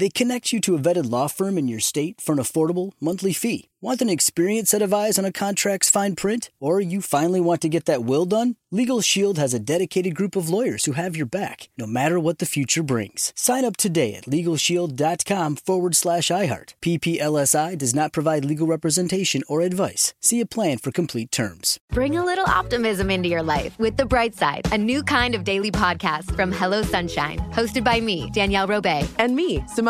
They connect you to a vetted law firm in your state for an affordable monthly fee. Want an experienced set of eyes on a contract's fine print? Or you finally want to get that will done? Legal Shield has a dedicated group of lawyers who have your back, no matter what the future brings. Sign up today at LegalShield.com forward slash iHeart. PPLSI does not provide legal representation or advice. See a plan for complete terms. Bring a little optimism into your life with The Bright Side, a new kind of daily podcast from Hello Sunshine, hosted by me, Danielle Robay. And me, Simone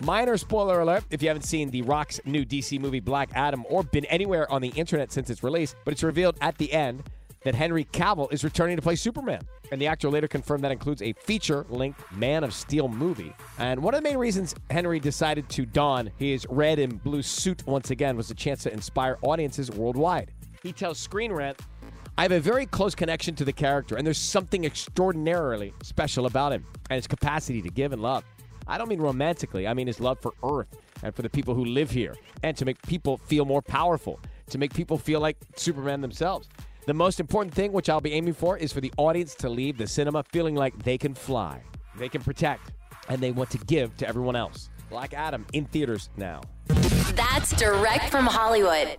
Minor spoiler alert if you haven't seen The Rock's new DC movie Black Adam or been anywhere on the internet since its release, but it's revealed at the end that Henry Cavill is returning to play Superman. And the actor later confirmed that includes a feature length Man of Steel movie. And one of the main reasons Henry decided to don his red and blue suit once again was a chance to inspire audiences worldwide. He tells Screen Rant, I have a very close connection to the character, and there's something extraordinarily special about him and his capacity to give and love. I don't mean romantically, I mean his love for Earth and for the people who live here, and to make people feel more powerful, to make people feel like Superman themselves. The most important thing, which I'll be aiming for, is for the audience to leave the cinema feeling like they can fly, they can protect, and they want to give to everyone else. Black Adam in theaters now. That's direct from Hollywood.